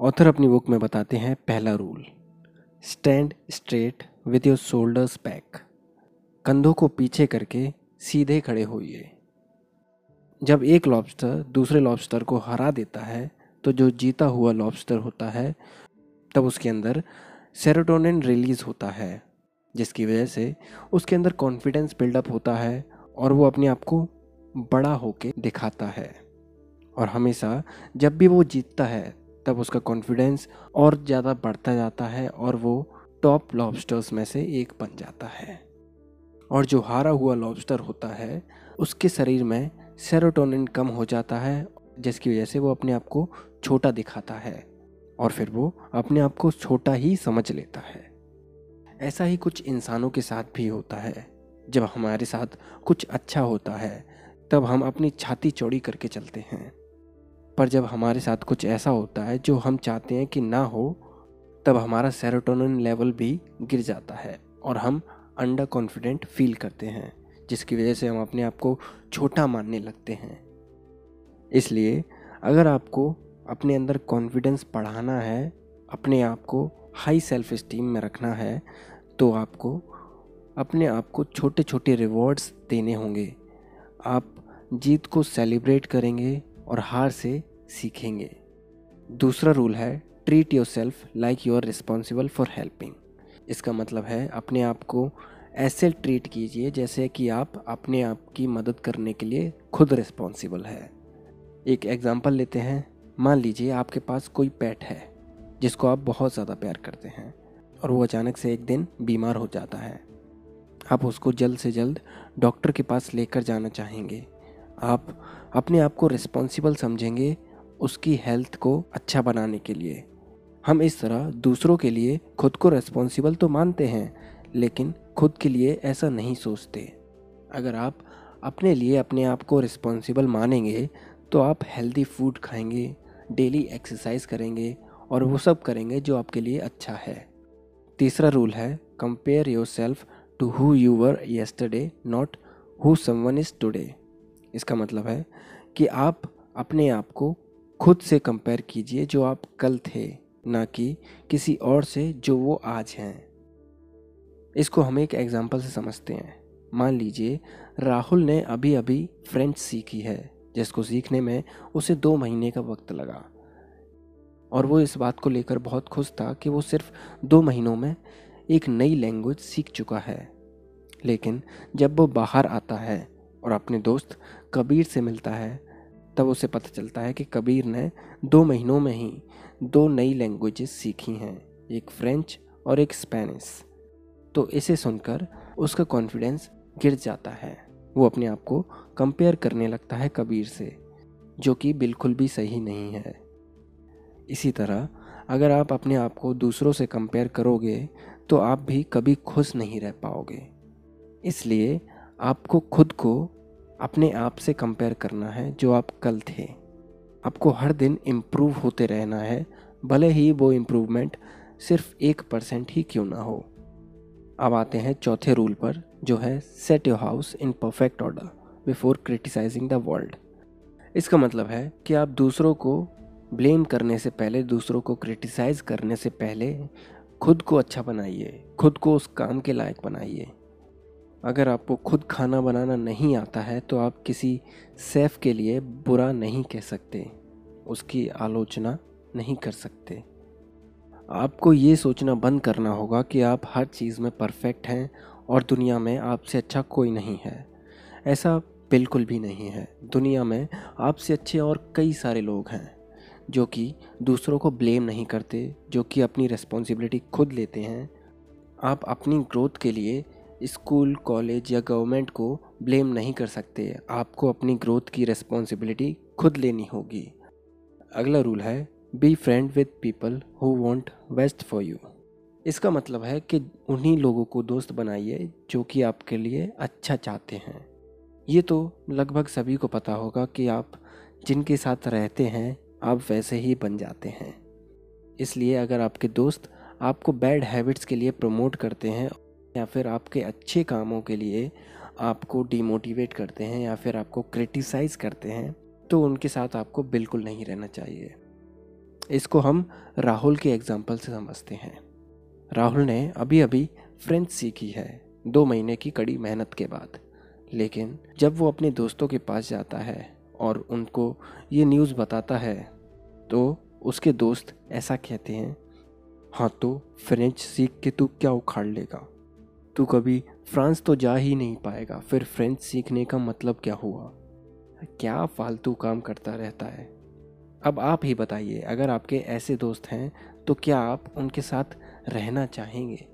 Author अपनी book में बताते हैं पहला rule. Stand straight with your shoulders back कंधों को पीछे करके सीधे खड़े होइए। जब एक लॉबस्टर दूसरे लॉबस्टर को हरा देता है तो जो जीता हुआ लॉबस्टर होता है, तब उसके अंदर सेरोटोनिन रिलीज़ होता है, जिसकी वजह से उसके अंदर कॉन्फिडेंस बिल्डअप होता है और वो अपने आप को बड़ा होके दिखाता है। और हमेशा जब भी वो जीतता है तब उसका कॉन्फिडेंस और ज़्यादा बढ़ता जाता है और वो टॉप लॉबस्टर्स में से एक बन जाता है। और जो हारा हुआ लॉबस्टर होता है, उसके शरीर में सेरोटोनिन कम हो जाता है, जिसकी वजह से वो अपने आप को छोटा दिखाता है और फिर वो अपने आप को छोटा ही समझ लेता है। ऐसा ही कुछ इंसानों के साथ भी होता है। जब हमारे साथ कुछ अच्छा होता है, तब हम अपनी छाती चौड़ी करके चलते हैं। पर जब हमारे साथ कुछ ऐसा होता है जो हम चाहते हैं कि ना हो, तब हमारा सेरोटोनिन लेवल भी गिर जाता है और हम अंडर कॉन्फिडेंट फील करते हैं, जिसकी वजह से हम अपने आप को छोटा मानने लगते हैं। इसलिए अगर आपको अपने अंदर कॉन्फिडेंस बढ़ाना है, अपने आप को हाई सेल्फ इस्टीम में रखना है तो आपको अपने आप को छोटे छोटे रिवॉर्ड्स देने होंगे। आप जीत को सेलिब्रेट करेंगे और हार से सीखेंगे। दूसरा रूल है treat yourself like you are responsible for helping इसका मतलब है, अपने आप को ऐसे ट्रीट कीजिए जैसे कि आप अपने आप की मदद करने के लिए खुद रिस्पॉन्सिबल है। एक एग्ज़ाम्पल लेते हैं। मान लीजिए आपके पास कोई पेट है, जिसको आप बहुत ज़्यादा प्यार करते हैं और वो अचानक से एक दिन बीमार हो जाता है। आप उसको जल्द से जल्द डॉक्टर के पास लेकर जाना चाहेंगे। आप अपने आप को रिस्पॉन्सिबल समझेंगे उसकी हेल्थ को अच्छा बनाने के लिए। हम इस तरह दूसरों के लिए खुद को रिस्पॉन्सिबल तो मानते हैं, लेकिन खुद के लिए ऐसा नहीं सोचते। अगर आप अपने लिए अपने आप को रिस्पॉन्सिबल मानेंगे तो आप हेल्दी फ़ूड खाएँगे डेली एक्सरसाइज करेंगे और वो सब करेंगे जो आपके लिए अच्छा है। तीसरा रूल है compare yourself to who you were yesterday not who someone is today इसका मतलब है कि आप अपने आप को खुद से कंपेयर कीजिए जो आप कल थे, ना कि किसी और से जो वो आज हैं। इसको हम एक एग्ज़ाम्पल से समझते हैं। मान लीजिए, राहुल ने अभी अभी फ्रेंच सीखी है, जिसको सीखने में उसे दो महीने का वक्त लगा। और वो इस बात को लेकर बहुत खुश था कि वो सिर्फ़ दो महीनों में एक नई लैंग्वेज सीख चुका है। लेकिन जब वो बाहर आता है और अपने दोस्त कबीर से मिलता है। तब उसे पता चलता है कि कबीर ने दो महीनों में ही दो नई लैंग्वेजेस सीखी हैं, एक फ्रेंच और एक स्पेनिश तो इसे सुनकर उसका कॉन्फिडेंस गिर जाता है। वो अपने आप को कंपेयर करने लगता है कबीर से, जो कि बिल्कुल भी सही नहीं है। इसी तरह, अगर आप अपने आप को दूसरों से कंपेयर करोगे तो आप भी कभी खुश नहीं रह पाओगे। इसलिए आपको खुद को अपने आप से कंपेयर करना है जो आप कल थे। आपको हर दिन इम्प्रूव होते रहना है, भले ही वो इम्प्रूवमेंट सिर्फ़ एक परसेंट ही क्यों ना हो। अब आते हैं चौथे रूल पर, जो है set your house in perfect order before criticising the world इसका मतलब है कि आप दूसरों को ब्लेम करने से पहले, दूसरों को क्रिटिसाइज करने से पहले खुद को अच्छा बनाइए, खुद को उस काम के लायक बनाइए। अगर आपको खुद खाना बनाना नहीं आता है तो आप किसी सेफ़ के लिए बुरा नहीं कह सकते। उसकी आलोचना नहीं कर सकते। आपको ये सोचना बंद करना होगा कि आप हर चीज़ में परफेक्ट हैं और दुनिया में आपसे अच्छा कोई नहीं है। ऐसा बिल्कुल भी नहीं है। दुनिया में आपसे अच्छे और कई सारे लोग हैं, जो कि दूसरों को ब्लेम नहीं करते, जो कि अपनी रिस्पॉन्सिबिलिटी खुद लेते हैं। आप अपनी ग्रोथ के लिए स्कूल, कॉलेज या गवर्नमेंट को ब्लेम नहीं कर सकते। आपको अपनी ग्रोथ की रिस्पॉन्सिबिलिटी खुद लेनी होगी। अगला रूल है be friend with people who want best for you इसका मतलब है कि उन्हीं लोगों को दोस्त बनाइए जो कि आपके लिए अच्छा चाहते हैं। ये तो लगभग सभी को पता होगा कि आप जिनके साथ रहते हैं, आप वैसे ही बन जाते हैं। इसलिए अगर आपके दोस्त आपको बैड हैबिट्स के लिए प्रमोट करते हैं या फिर आपके अच्छे कामों के लिए आपको डिमोटिवेट करते हैं या फिर आपको क्रिटिसाइज़ करते हैं तो उनके साथ आपको बिल्कुल नहीं रहना चाहिए। इसको हम राहुल के एग्ज़ाम्पल से समझते हैं। राहुल ने अभी अभी फ्रेंच सीखी है, दो महीने की कड़ी मेहनत के बाद। लेकिन जब वो अपने दोस्तों के पास जाता है और उनको ये न्यूज़ बताता है तो उसके दोस्त ऐसा कहते हैं हाँ तो फ्रेंच सीख के तू क्या उखाड़ लेगा? तू कभी फ्रांस तो जा ही नहीं पाएगा। फिर फ्रेंच सीखने का मतलब क्या हुआ? क्या फालतू काम करता रहता है? अब आप ही बताइए, अगर आपके ऐसे दोस्त हैं तो क्या आप उनके साथ रहना चाहेंगे?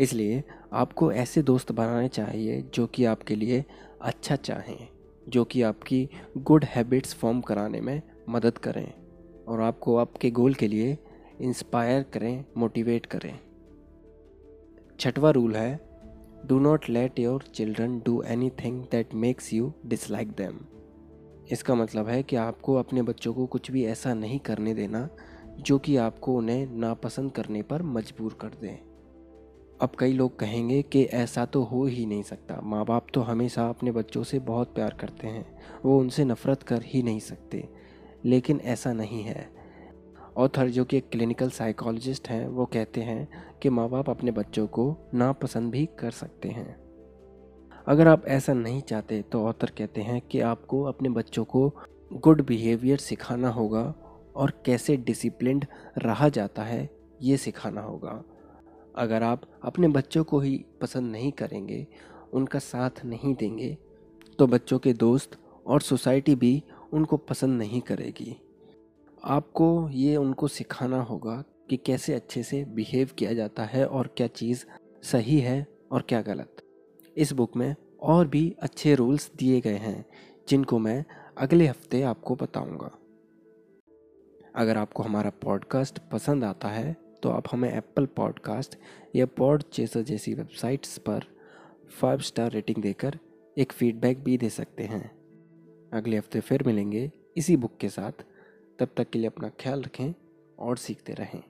इसलिए आपको ऐसे दोस्त बनाने चाहिए जो कि आपके लिए अच्छा चाहें, जो कि आपकी गुड हैबिट्स फॉर्म कराने में मदद करें और आपको आपके गोल के लिए इंस्पायर करें मोटिवेट करें। छठवा रूल है do not let your children do anything that makes you dislike them इसका मतलब है कि आपको अपने बच्चों को कुछ भी ऐसा नहीं करने देना, जो कि आपको उन्हें नापसंद करने पर मजबूर कर दें। अब कई लोग कहेंगे कि ऐसा तो हो ही नहीं सकता। माँ बाप तो हमेशा अपने बच्चों से बहुत प्यार करते हैं, वो उनसे नफ़रत कर ही नहीं सकते। लेकिन ऐसा नहीं है। ऑथर जो कि एक क्लिनिकल साइकोलॉजिस्ट हैं, वो कहते हैं कि माँ बाप अपने बच्चों को नापसंद भी कर सकते हैं। अगर आप ऐसा नहीं चाहते तो ऑथर कहते हैं कि आपको अपने बच्चों को गुड बिहेवियर सिखाना होगा और कैसे डिसिप्लिन्ड रहा जाता है, ये सिखाना होगा। अगर आप अपने बच्चों को ही पसंद नहीं करेंगे, उनका साथ नहीं देंगे तो बच्चों के दोस्त और सोसाइटी भी उनको पसंद नहीं करेगी। आपको ये उनको सिखाना होगा कि कैसे अच्छे से बिहेव किया जाता है और क्या चीज़ सही है और क्या गलत। इस बुक में और भी अच्छे रूल्स दिए गए हैं, जिनको मैं अगले हफ़्ते आपको बताऊँगा। अगर आपको हमारा पॉडकास्ट पसंद आता है तो आप हमें एप्पल पॉडकास्ट या पॉड चेसर जैसी वेबसाइट्स पर फाइव स्टार रेटिंग देकर एक फीडबैक भी दे सकते हैं। अगले हफ़्ते फिर मिलेंगे इसी बुक के साथ। तब तक के लिए अपना ख्याल रखें और सीखते रहें।